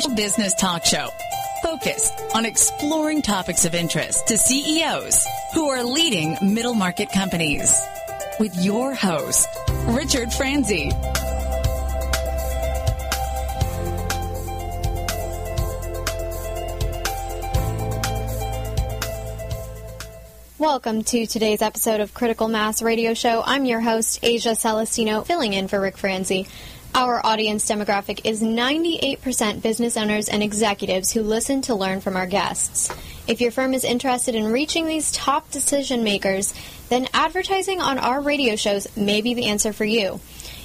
international business talk show focused on exploring topics of interest to CEOs who are leading middle market companies. With your host, Richard Franzi. Welcome to today's episode of Critical Mass Radio Show. I'm your host, Asia Celestino, filling in for Rick Franzi. Our audience demographic is 98% business owners and executives who listen to learn from our guests. If your firm is interested in reaching these top decision makers, then advertising on our radio shows may be the answer for you.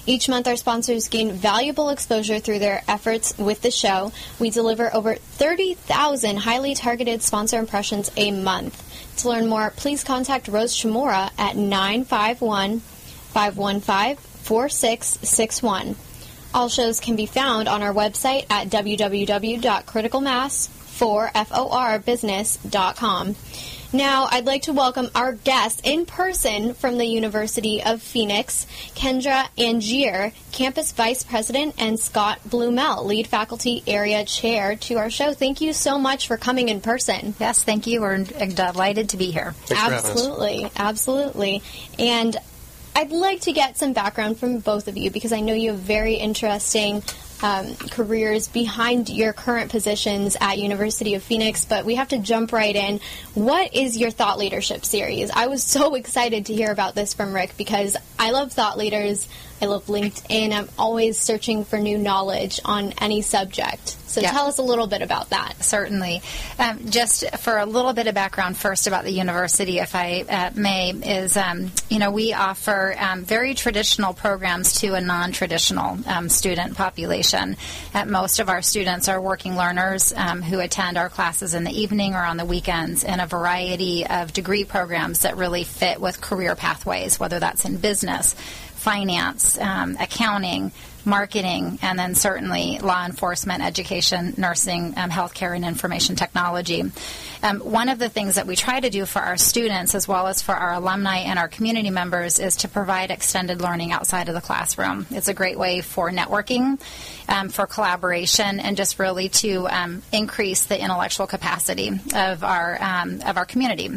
Each month, our sponsors gain valuable exposure through their efforts with the show. We deliver over 30,000 highly targeted sponsor impressions a month. To learn more, please contact Rose Shimura at 951 515 4661. All shows can be found on our website at www.criticalmass4forbusiness.com. Now, I'd like to welcome our guests in person from the University of Phoenix, Kendra Angier, Campus Vice President, and Scott Blumel, Lead Faculty Area Chair, to our show. Thank you so much for coming in person. Yes, thank you. We're delighted to be here. absolutely, absolutely. And I'd like to get some background from both of you because I know you have very interesting um, careers behind your current positions at University of Phoenix, but we have to jump right in. What is your thought leadership series? I was so excited to hear about this from Rick because I love thought leaders. I love LinkedIn. I'm always searching for new knowledge on any subject. So yeah. tell us a little bit about that. Certainly. Um, just for a little bit of background first about the university, if I uh, may, is, um, you know, we offer um, very traditional programs to a non-traditional um, student population. Uh, most of our students are working learners um, who attend our classes in the evening or on the weekends in a variety of degree programs that really fit with career pathways, whether that's in business, finance, um, accounting, marketing, and then certainly law enforcement, education, nursing, um, healthcare, and information technology. Um, one of the things that we try to do for our students as well as for our alumni and our community members is to provide extended learning outside of the classroom. It's a great way for networking, um, for collaboration, and just really to um, increase the intellectual capacity of our um, of our community.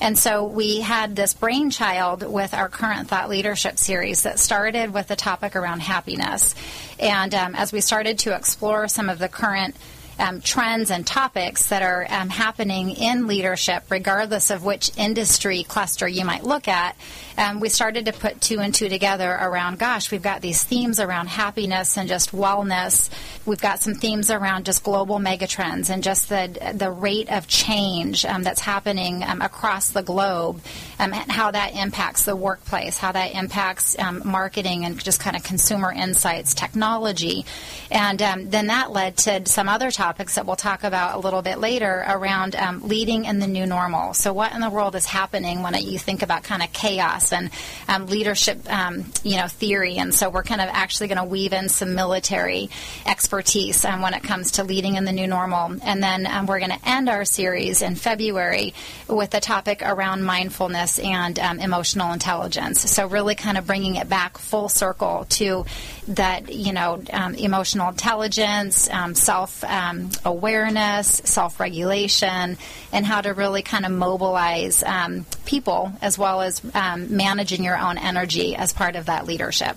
And so we had this brainchild with our current thought leadership series that started with the topic around happiness. And um, as we started to explore some of the current um, trends and topics that are um, happening in leadership, regardless of which industry cluster you might look at, um, we started to put two and two together around, gosh, we've got these themes around happiness and just wellness. We've got some themes around just global megatrends and just the the rate of change um, that's happening um, across the globe, um, and how that impacts the workplace, how that impacts marketing and just kind of consumer insights, technology, and then that led to some other topics topics that we'll talk about a little bit later around um, leading in the new normal. So, what in the world is happening when you think about kind of chaos and um, leadership, um, you know, theory? And so, we're kind of actually going to weave in some military expertise um, when it comes to leading in the new normal. And then um, we're going to end our series in February with a topic around mindfulness and emotional intelligence. So, really kind of bringing it back full circle to that, you know, emotional intelligence, self um, awareness, self regulation, and how to really kind of mobilize um, people as well as um, managing your own energy as part of that leadership.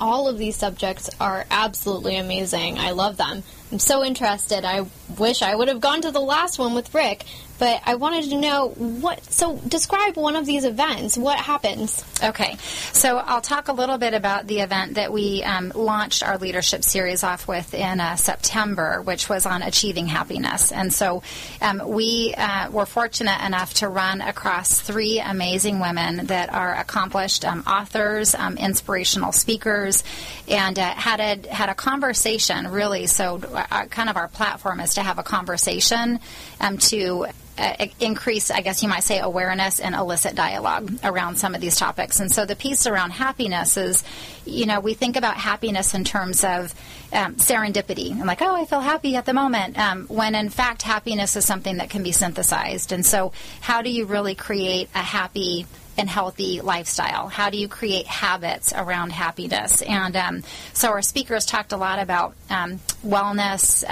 All of these subjects are absolutely amazing. I love them. I'm so interested. I wish I would have gone to the last one with Rick but I wanted to know what. So, describe one of these events. What happens? Okay, so I'll talk a little bit about the event that we um, launched our leadership series off with in uh, September, which was on achieving happiness. And so, um, we uh, were fortunate enough to run across three amazing women that are accomplished um, authors, um, inspirational speakers, and uh, had a had a conversation. Really, so uh, kind of our platform is to have a conversation um, to uh, increase, I guess you might say, awareness and elicit dialogue around some of these topics. And so the piece around happiness is, you know, we think about happiness in terms of um, serendipity. I'm like, oh, I feel happy at the moment, um, when in fact happiness is something that can be synthesized. And so, how do you really create a happy and healthy lifestyle? How do you create habits around happiness? And um, so our speakers talked a lot about um, wellness.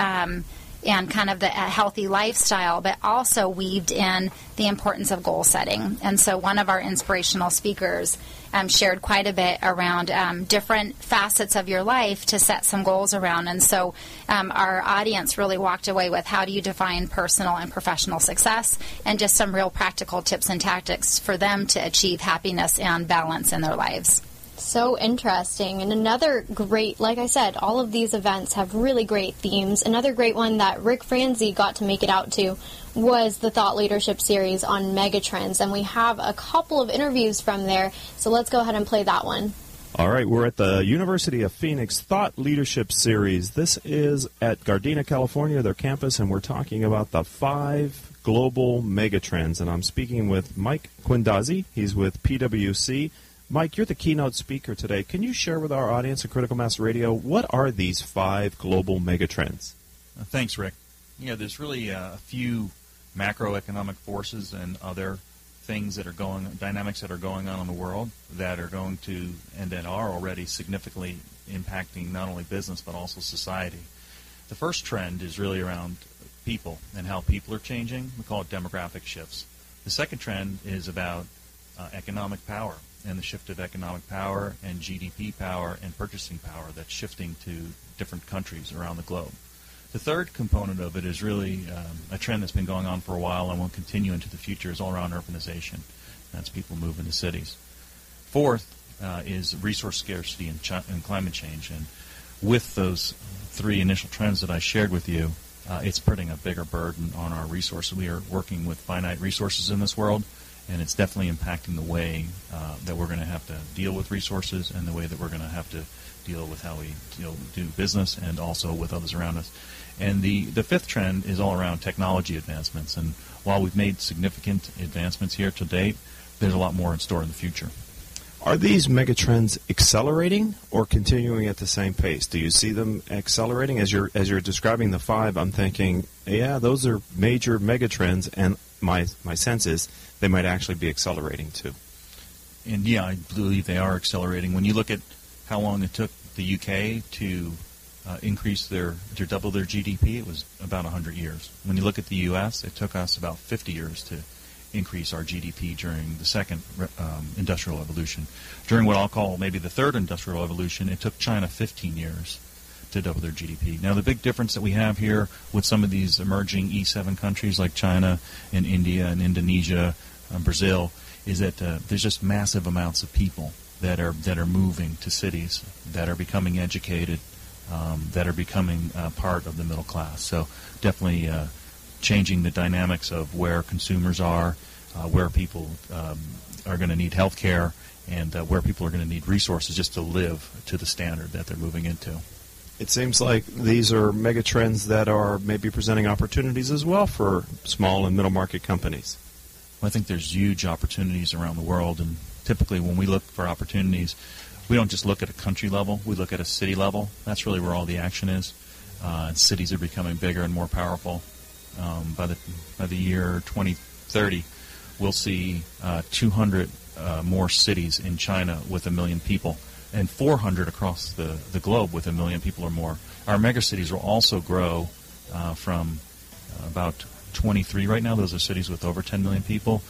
And kind of the healthy lifestyle, but also weaved in the importance of goal setting. And so, one of our inspirational speakers um, shared quite a bit around um, different facets of your life to set some goals around. And so, um, our audience really walked away with how do you define personal and professional success, and just some real practical tips and tactics for them to achieve happiness and balance in their lives. So interesting. And another great, like I said, all of these events have really great themes. Another great one that Rick Franzi got to make it out to was the Thought Leadership series on megatrends. And we have a couple of interviews from there. So let's go ahead and play that one. All right, we're at the University of Phoenix Thought Leadership Series. This is at Gardena, California, their campus, and we're talking about the five global megatrends. And I'm speaking with Mike Quindazzi. He's with PwC. Mike, you're the keynote speaker today. Can you share with our audience at Critical Mass Radio what are these five global megatrends? Uh, thanks, Rick. Yeah, there's really uh, a few macroeconomic forces and other things that are going, dynamics that are going on in the world that are going to, and that are already significantly impacting not only business but also society. The first trend is really around people and how people are changing. We call it demographic shifts. The second trend is about uh, economic power and the shift of economic power and GDP power and purchasing power that's shifting to different countries around the globe. The third component of it is really um, a trend that's been going on for a while and will continue into the future is all around urbanization. That's people moving to cities. Fourth uh, is resource scarcity and, ch- and, climate change. And with those three initial trends that I shared with you, uh, it's putting a bigger burden on our resources. We are working with finite resources in this world and it's definitely impacting the way uh, that we're going to have to deal with resources and the way that we're going to have to deal with how we know, do business and also with others around us. And the, the fifth trend is all around technology advancements. And while we've made significant advancements here to date, there's a lot more in store in the future. Are these megatrends accelerating or continuing at the same pace? Do you see them accelerating as you're as you're describing the five? I'm thinking, yeah, those are major megatrends, and my my sense is they might actually be accelerating too. And yeah, I believe they are accelerating. When you look at how long it took the UK to uh, increase their to double their GDP, it was about 100 years. When you look at the U.S., it took us about 50 years to increase our GDP during the second um, industrial revolution. During what I'll call maybe the third industrial revolution, it took China 15 years to double their GDP. Now, the big difference that we have here with some of these emerging E7 countries like China and India and Indonesia um, Brazil, is that uh, there's just massive amounts of people that are that are moving to cities, that are becoming educated, um, that are becoming uh, part of the middle class. So definitely uh, changing the dynamics of where consumers are, uh, where people um, are going to need health care, and uh, where people are going to need resources just to live to the standard that they're moving into. It seems like these are mega trends that are maybe presenting opportunities as well for small and middle market companies. I think there's huge opportunities around the world, and typically when we look for opportunities, we don't just look at a country level, we look at a city level. That's really where all the action is. Uh, cities are becoming bigger and more powerful. Um, by the by the year 2030, we'll see uh, 200 uh, more cities in China with a million people, and 400 across the, the globe with a million people or more. Our megacities will also grow uh, from uh, about 23 right now. Those are cities with over 10 million people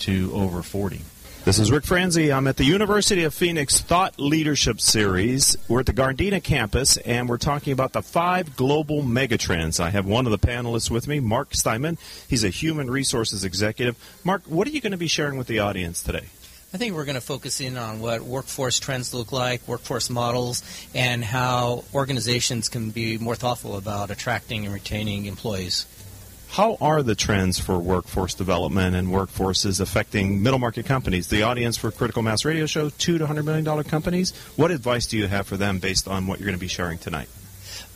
to over 40. This is Rick Franzi. I'm at the University of Phoenix Thought Leadership Series. We're at the Gardena campus, and we're talking about the five global megatrends. I have one of the panelists with me, Mark Steinman. He's a human resources executive. Mark, what are you going to be sharing with the audience today? I think we're going to focus in on what workforce trends look like, workforce models, and how organizations can be more thoughtful about attracting and retaining employees. How are the trends for workforce development and workforces affecting middle market companies? The audience for Critical Mass Radio Show, two to hundred million dollar companies. What advice do you have for them based on what you're going to be sharing tonight?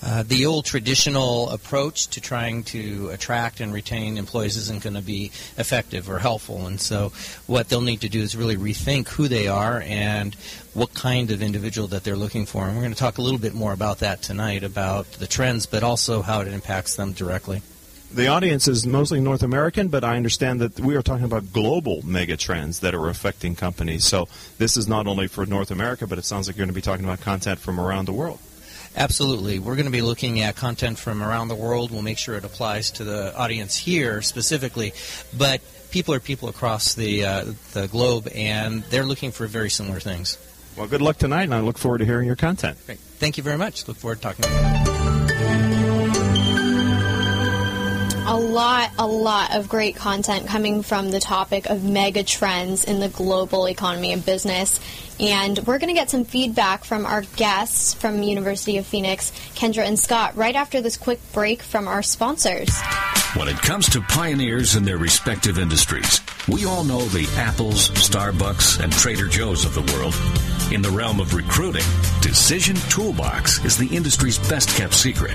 Uh, the old traditional approach to trying to attract and retain employees isn't going to be effective or helpful. And so, what they'll need to do is really rethink who they are and what kind of individual that they're looking for. And we're going to talk a little bit more about that tonight about the trends, but also how it impacts them directly. The audience is mostly North American, but I understand that we are talking about global mega trends that are affecting companies. So this is not only for North America, but it sounds like you're going to be talking about content from around the world. Absolutely. We're going to be looking at content from around the world. We'll make sure it applies to the audience here specifically. But people are people across the, uh, the globe, and they're looking for very similar things. Well, good luck tonight, and I look forward to hearing your content. Great. Thank you very much. Look forward to talking to you. A lot, a lot of great content coming from the topic of mega trends in the global economy and business. And we're going to get some feedback from our guests from University of Phoenix, Kendra and Scott, right after this quick break from our sponsors. When it comes to pioneers in their respective industries, we all know the Apples, Starbucks, and Trader Joe's of the world. In the realm of recruiting, Decision Toolbox is the industry's best kept secret.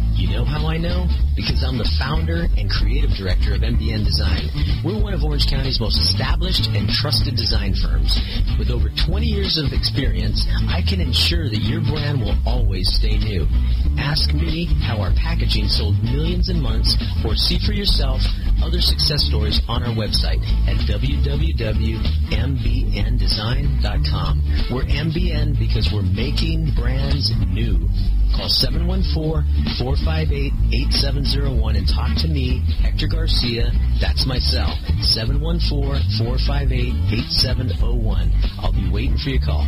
You know how I know? Because I'm the founder and creative director of MBN Design. We're one of Orange County's most established and trusted design firms. With over 20 years of experience, I can ensure that your brand will always stay new. Ask me how our packaging sold millions in months or see for yourself other success stories on our website at www.mbndesign.com. We're MBN because we're making brands new. Call 714-458-8701 and talk to me, Hector Garcia. That's my cell, 714-458-8701. I'll be waiting for your call.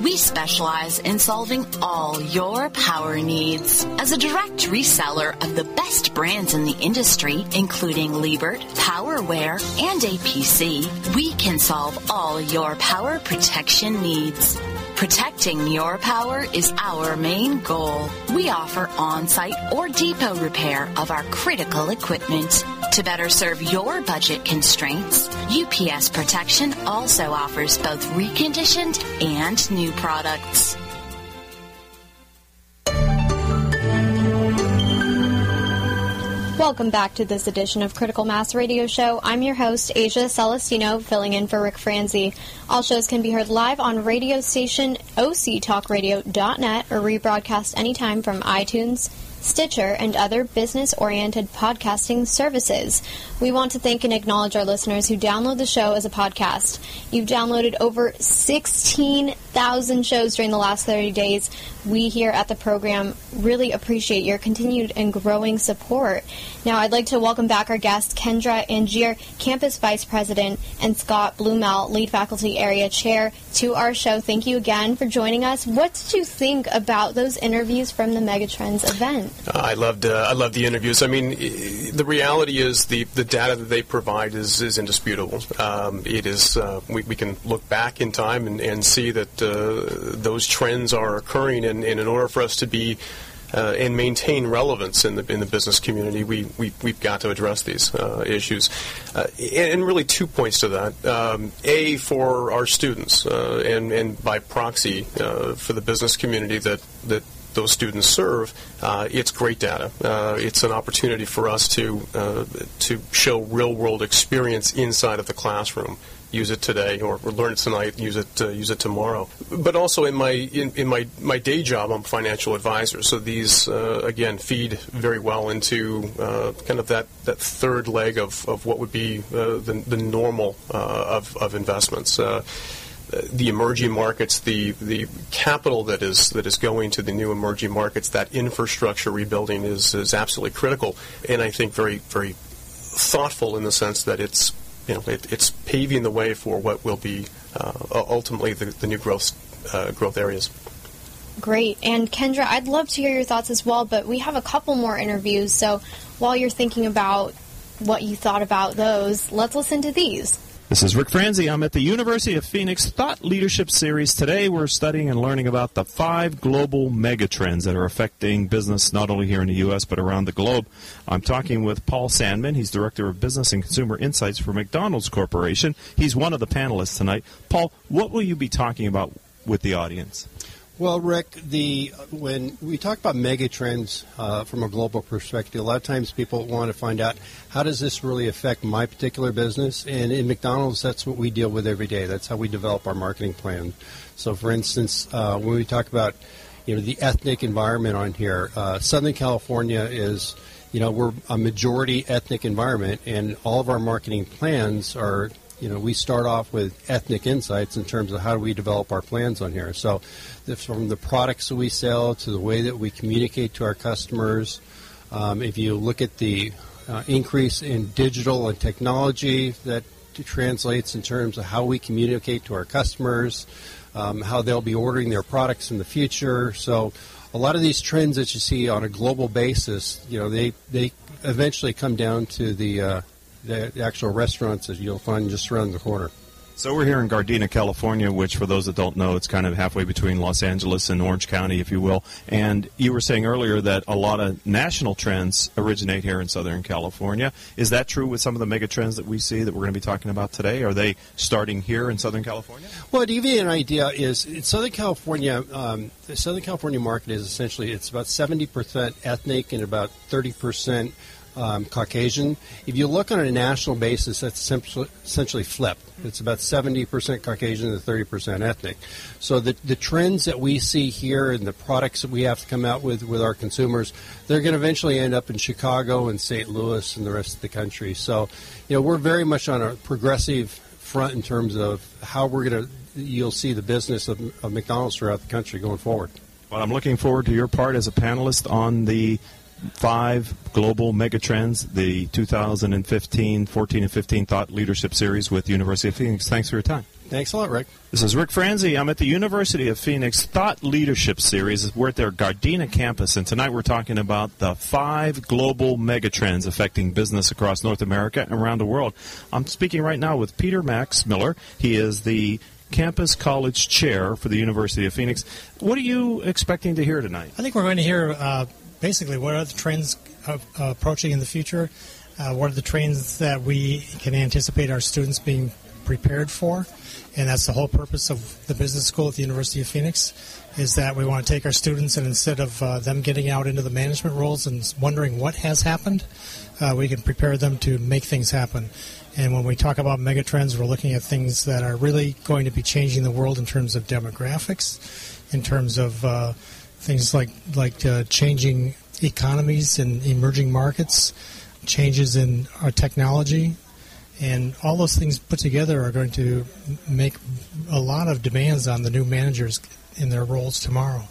We specialize in solving all your power needs. As a direct reseller of the best brands in the industry, including Liebert, PowerWare, and APC, we can solve all your power protection needs. Protecting your power is our main goal. We offer on-site or depot repair of our critical equipment. To better serve your budget constraints, UPS Protection also offers both reconditioned and new products. Welcome back to this edition of Critical Mass Radio Show. I'm your host, Asia Celestino, filling in for Rick Franzi. All shows can be heard live on radio station octalkradio.net or rebroadcast anytime from iTunes, Stitcher, and other business oriented podcasting services. We want to thank and acknowledge our listeners who download the show as a podcast. You've downloaded over 16,000 shows during the last 30 days. We here at the program really appreciate your continued and growing support. Now, I'd like to welcome back our guests, Kendra Angier, Campus Vice President, and Scott Blumel, Lead Faculty Area Chair, to our show. Thank you again for joining us. What did you think about those interviews from the Megatrends event? Uh, I loved uh, I loved the interviews. I mean, the reality is the, the data that they provide is, is indisputable. Um, it is uh, we, we can look back in time and, and see that uh, those trends are occurring, and, and in order for us to be uh, and maintain relevance in the in the business community, we, we we've got to address these uh, issues. Uh, and, really, two points to that: um, a for our students, uh, and and by proxy uh, for the business community that that those students serve, uh, it's great data. Uh, it's an opportunity for us to uh, to show real world experience inside of the classroom use it today or learn it tonight, use it uh, use it tomorrow. But also in my in, in, my my day job, I'm a financial advisor. So these uh, again feed very well into uh, kind of that, that third leg of, of what would be the, the normal of, of investments. The emerging markets, the the capital that is that is going to the new emerging markets, that infrastructure rebuilding is is absolutely critical, and I think very very thoughtful in the sense that it's you know, it, it's paving the way for what will be uh, ultimately the, the, new growth uh, growth areas. Great. And Kendra, I'd love to hear your thoughts as well, but we have a couple more interviews. So while you're thinking about what you thought about those, let's listen to these. This is Rick Franzi. I'm at the University of Phoenix Thought Leadership Series. Today we're studying and learning about the five global megatrends that are affecting business not only here in the U.S. but around the globe. I'm talking with Paul Sandman. He's Director of Business and Consumer Insights for McDonald's Corporation. He's one of the panelists tonight. Paul, what will you be talking about with the audience? Well, Rick, the when we talk about mega trends uh, from a global perspective, a lot of times people want to find out how does this really affect my particular business. And in McDonald's, that's what we deal with every day. That's how we develop our marketing plan. So, for instance, uh, when we talk about you know the ethnic environment on here, uh, Southern California is you know we're a majority ethnic environment, and all of our marketing plans are you know, we start off with ethnic insights in terms of how do we develop our plans on here. So, from the products that we sell to the way that we communicate to our customers, um, if you look at the uh, increase in digital and technology that translates in terms of how we communicate to our customers, um, how they'll be ordering their products in the future. So, a lot of these trends that you see on a global basis, you know, they they eventually come down to the uh, the, actual restaurants that you'll find just around the corner. So we're here in Gardena, California, which, for those that don't know, it's kind of halfway between Los Angeles and Orange County, if you will. And you were saying earlier that a lot of national trends originate here in Southern California. Is that true with some of the mega trends that we see that we're going to be talking about today? Are they starting here in Southern California? Well, to give you an idea, is in Southern California, um, the Southern California market is essentially it's about 70% ethnic and about 30% um, Caucasian. If you look on a national basis, that's essentially flipped. It's about 70% Caucasian and 30% ethnic. So the, the trends that we see here and the products that we have to come out with with our consumers, they're going to eventually end up in Chicago and St. Louis and the rest of the country. So, you know, we're very much on a progressive front in terms of how we're going to, you'll see the business of, of McDonald's throughout the country going forward. Well, I'm looking forward to your part as a panelist on the five global megatrends, the 2015, 14, and 15 Thought Leadership Series with University of Phoenix. Thanks for your time. Thanks a lot, Rick. This is Rick Franzi. I'm at the University of Phoenix Thought Leadership Series. We're at their Gardena campus, and tonight we're talking about the five global megatrends affecting business across North America and around the world. I'm speaking right now with Peter Max Miller. He is the Campus College Chair for the University of Phoenix. What are you expecting to hear tonight? I think we're going to hear uh, basically what are the trends uh, approaching in the future? Uh, what are the trends that we can anticipate our students being prepared for? And that's the whole purpose of the business school at the University of Phoenix is that we want to take our students and instead of uh, them getting out into the management roles and wondering what has happened, uh, we can prepare them to make things happen. And when we talk about megatrends, we're looking at things that are really going to be changing the world in terms of demographics, in terms of uh, things like like uh, changing economies and emerging markets, changes in our technology, and all those things put together are going to make a lot of demands on the new managers in their roles tomorrow.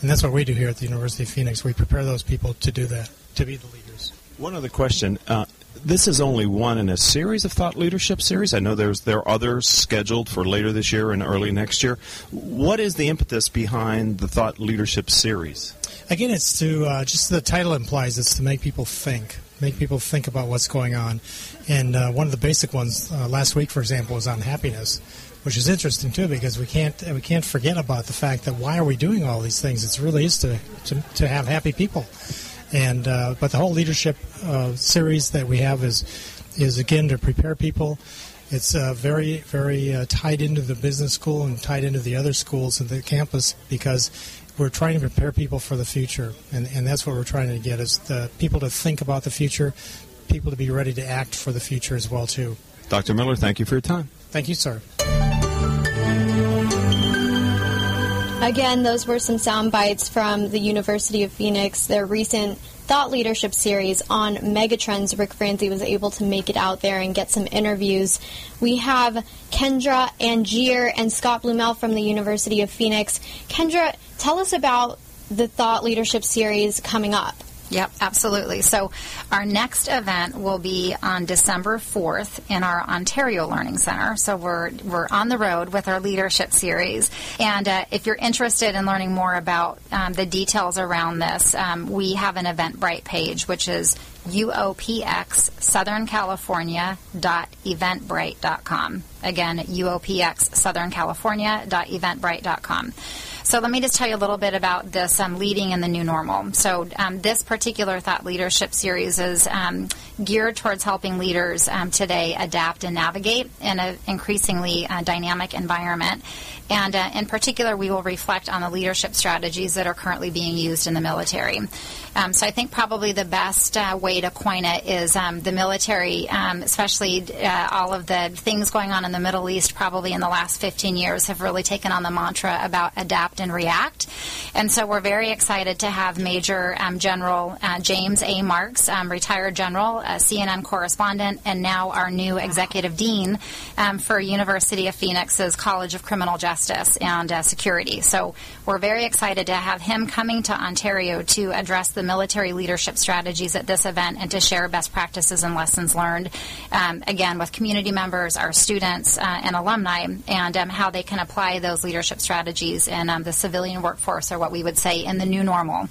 And that's what we do here at the University of Phoenix. We prepare those people to do that, to be the leaders. One other question. Uh, this is only one in a series of thought leadership series. I know there's there are others scheduled for later this year and early next year. What is the impetus behind the thought leadership series? Again, it's to uh, just the title implies it's to make people think. make people think about what's going on. And uh, one of the basic ones uh, last week, for example, was on happiness, which is interesting too because we can't we can't forget about the fact that why are we doing all these things? It really is to to, to have happy people. And uh, but the whole leadership uh, series that we have is is again to prepare people. It's uh, very very uh, tied into the business school and tied into the other schools at the campus because we're trying to prepare people for the future, and, and that's what we're trying to get is the people to think about the future, people to be ready to act for the future as well too. Dr. Miller, thank you for your time. Thank you, sir. Again, those were some sound bites from the University of Phoenix, their recent thought leadership series on megatrends. Rick Franzi was able to make it out there and get some interviews. We have Kendra Angier and Scott Blumel from the University of Phoenix. Kendra, tell us about the thought leadership series coming up. Yep, absolutely. So, our next event will be on December 4th in our Ontario Learning Center. So, we're, we're on the road with our leadership series. And uh, if you're interested in learning more about um, the details around this, um, we have an Eventbrite page, which is UOPX Southern California eventbrite.com. Again, UOPX Southern California eventbrite.com. So let me just tell you a little bit about this um, leading in the new normal. So um, this particular thought leadership series is um, geared towards helping leaders um, today adapt and navigate in an increasingly uh, dynamic environment. And uh, in particular, we will reflect on the leadership strategies that are currently being used in the military. Um, so I think probably the best uh, way to coin it is um, the military, um, especially uh, all of the things going on in the Middle East, probably in the last 15 years, have really taken on the mantra about adapt and react. And so we're very excited to have Major um, General uh, James A. Marks, um, retired general, CNN correspondent, and now our new executive dean um, for University of Phoenix's College of Criminal Justice and uh, Security. So we're very excited to have him coming to Ontario to address the military leadership strategies at this event and to share best practices and lessons learned, um, again, with community members, our students, uh, and alumni, and um, how they can apply those leadership strategies in um, the civilian workforce, or what we would say in the new normal.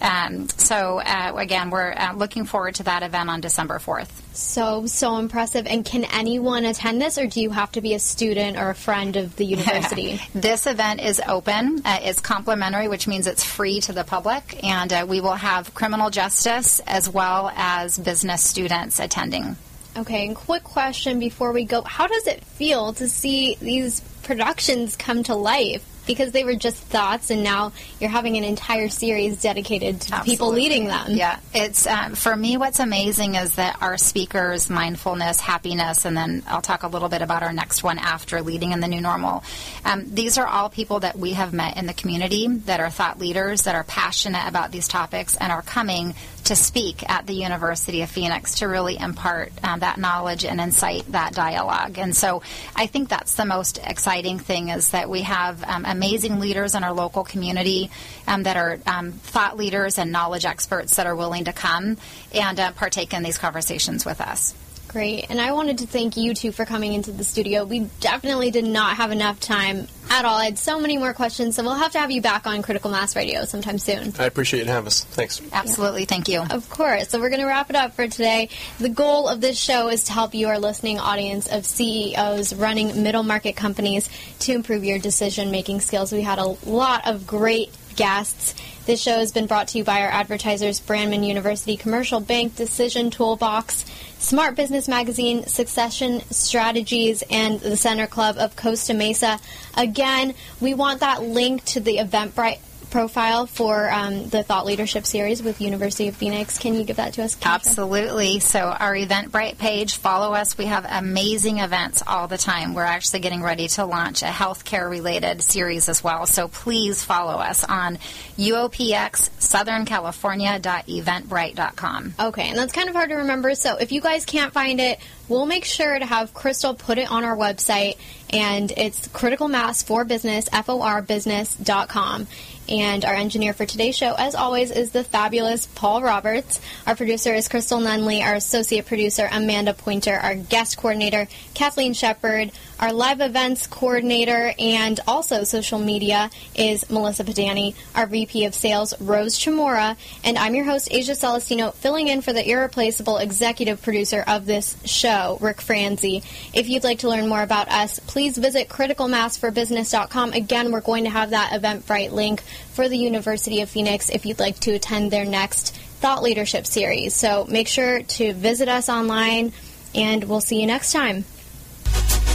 Um, so, uh, again, we're uh, looking forward to that event on December 4th. So, so impressive. And can anyone attend this, or do you have to be a student or a friend of the university? this event is open. Uh, it's complimentary, which means it's free to the public, and uh, we will have criminal justice as well as business students attending. Okay, and quick question before we go. How does it feel to see these productions come to life? Because they were just thoughts, and now you're having an entire series dedicated to Absolutely. people leading them. Yeah, it's um, for me. What's amazing is that our speakers, mindfulness, happiness, and then I'll talk a little bit about our next one after leading in the new normal. Um, these are all people that we have met in the community that are thought leaders that are passionate about these topics and are coming to speak at the University of Phoenix to really impart um, that knowledge and incite that dialogue. And so I think that's the most exciting thing is that we have um, amazing leaders in our local community um, that are um, thought leaders and knowledge experts that are willing to come and uh, partake in these conversations with us. Great. And I wanted to thank you two for coming into the studio. We definitely did not have enough time at all. I had so many more questions, so we'll have to have you back on Critical Mass Radio sometime soon. I appreciate you having us. Thanks. Absolutely. Thank you. Of course. So we're going to wrap it up for today. The goal of this show is to help your listening audience of CEOs running middle market companies, to improve your decision making skills. We had a lot of great guests. This show has been brought to you by our advertisers Brandman University Commercial Bank, Decision Toolbox, Smart Business Magazine, Succession Strategies, and the Center Club of Costa Mesa. Again, we want that link to the Eventbrite profile for um, the Thought Leadership Series with University of Phoenix. Can you give that to us? Keisha? Absolutely. So our Eventbrite page, follow us. We have amazing events all the time. We're actually getting ready to launch a healthcare related series as well. So please follow us on UOPX Southern California.eventbrite.com. Okay, and that's kind of hard to remember. So if you guys can't find it, We'll make sure to have Crystal put it on our website, and it's Critical Mass for Business, F-O-R business.com. And our engineer for today's show, as always, is the fabulous Paul Roberts. Our producer is Crystal Nunley. Our associate producer, Amanda Pointer. Our guest coordinator, Kathleen Shepard. Our live events coordinator and also social media is Melissa Padani. Our VP of sales, Rose Chamora. And I'm your host, Asia Celestino, filling in for the irreplaceable executive producer of this show, Rick Franzi. If you'd like to learn more about us, please visit criticalmassforbusiness.com. Again, we're going to have that Eventbrite link for the University of Phoenix if you'd like to attend their next thought leadership series. So make sure to visit us online, and we'll see you next time.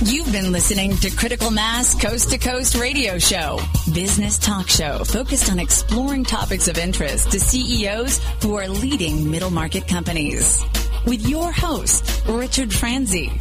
You've been listening to Critical Mass Coast to Coast Radio Show, business talk show focused on exploring topics of interest to CEOs who are leading middle market companies. With your host, Richard Franzi.